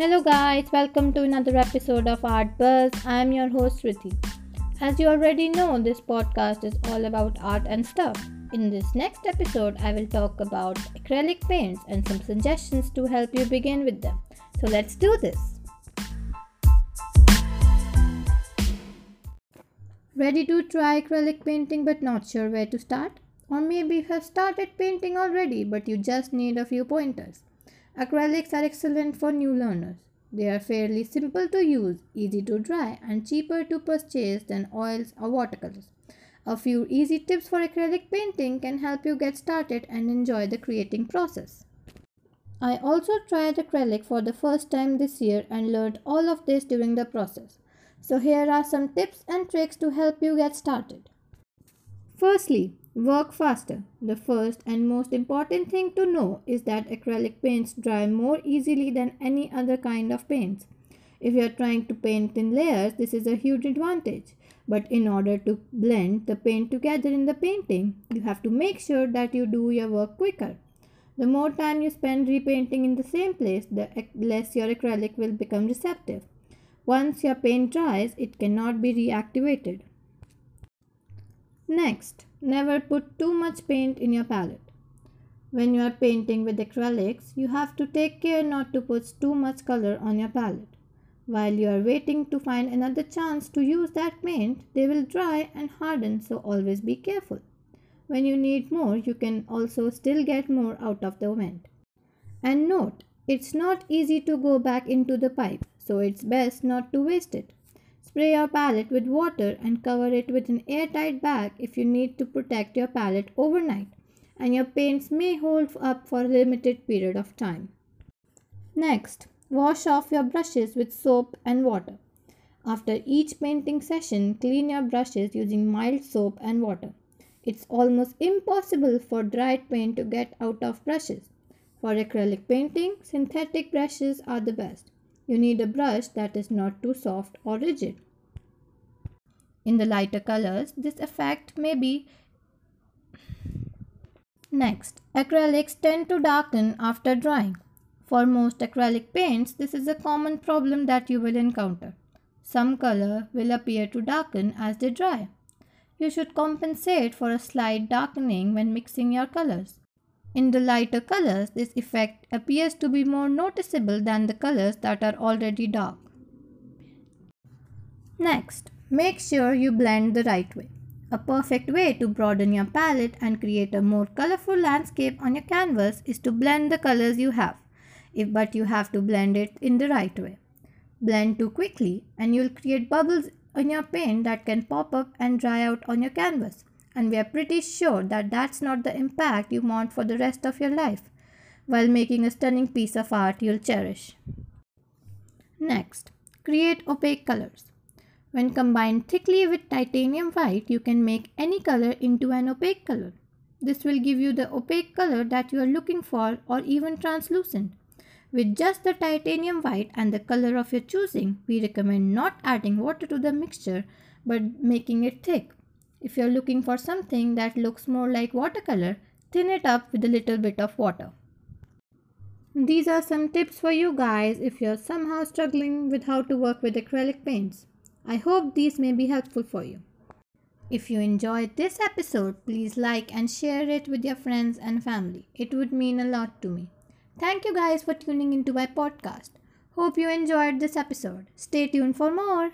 Hello, guys, welcome to another episode of Art Buzz. I'm your host, Rithi. As you already know, this podcast is all about art and stuff. In this next episode, I will talk about acrylic paints and some suggestions to help you begin with them. So, let's do this. Ready to try acrylic painting but not sure where to start? Or maybe you have started painting already but you just need a few pointers. Acrylics are excellent for new learners. They are fairly simple to use, easy to dry, and cheaper to purchase than oils or watercolors. A few easy tips for acrylic painting can help you get started and enjoy the creating process. I also tried acrylic for the first time this year and learned all of this during the process. So, here are some tips and tricks to help you get started. Firstly, Work faster. The first and most important thing to know is that acrylic paints dry more easily than any other kind of paints. If you are trying to paint in layers, this is a huge advantage. But in order to blend the paint together in the painting, you have to make sure that you do your work quicker. The more time you spend repainting in the same place, the less your acrylic will become receptive. Once your paint dries, it cannot be reactivated. Next, never put too much paint in your palette. When you are painting with acrylics, you have to take care not to put too much color on your palette. While you are waiting to find another chance to use that paint, they will dry and harden, so always be careful. When you need more, you can also still get more out of the vent. And note, it's not easy to go back into the pipe, so it's best not to waste it. Spray your palette with water and cover it with an airtight bag if you need to protect your palette overnight, and your paints may hold up for a limited period of time. Next, wash off your brushes with soap and water. After each painting session, clean your brushes using mild soap and water. It's almost impossible for dried paint to get out of brushes. For acrylic painting, synthetic brushes are the best. You need a brush that is not too soft or rigid. In the lighter colors, this effect may be Next, acrylics tend to darken after drying. For most acrylic paints, this is a common problem that you will encounter. Some color will appear to darken as they dry. You should compensate for a slight darkening when mixing your colors. In the lighter colors, this effect appears to be more noticeable than the colors that are already dark. Next, make sure you blend the right way. A perfect way to broaden your palette and create a more colorful landscape on your canvas is to blend the colors you have, if, but you have to blend it in the right way. Blend too quickly and you'll create bubbles in your paint that can pop up and dry out on your canvas and we are pretty sure that that's not the impact you want for the rest of your life while making a stunning piece of art you'll cherish. Next, create opaque colors. When combined thickly with titanium white, you can make any color into an opaque color. This will give you the opaque color that you are looking for or even translucent. With just the titanium white and the color of your choosing, we recommend not adding water to the mixture but making it thick. If you're looking for something that looks more like watercolor, thin it up with a little bit of water. These are some tips for you guys if you're somehow struggling with how to work with acrylic paints. I hope these may be helpful for you. If you enjoyed this episode, please like and share it with your friends and family. It would mean a lot to me. Thank you guys for tuning into my podcast. Hope you enjoyed this episode. Stay tuned for more.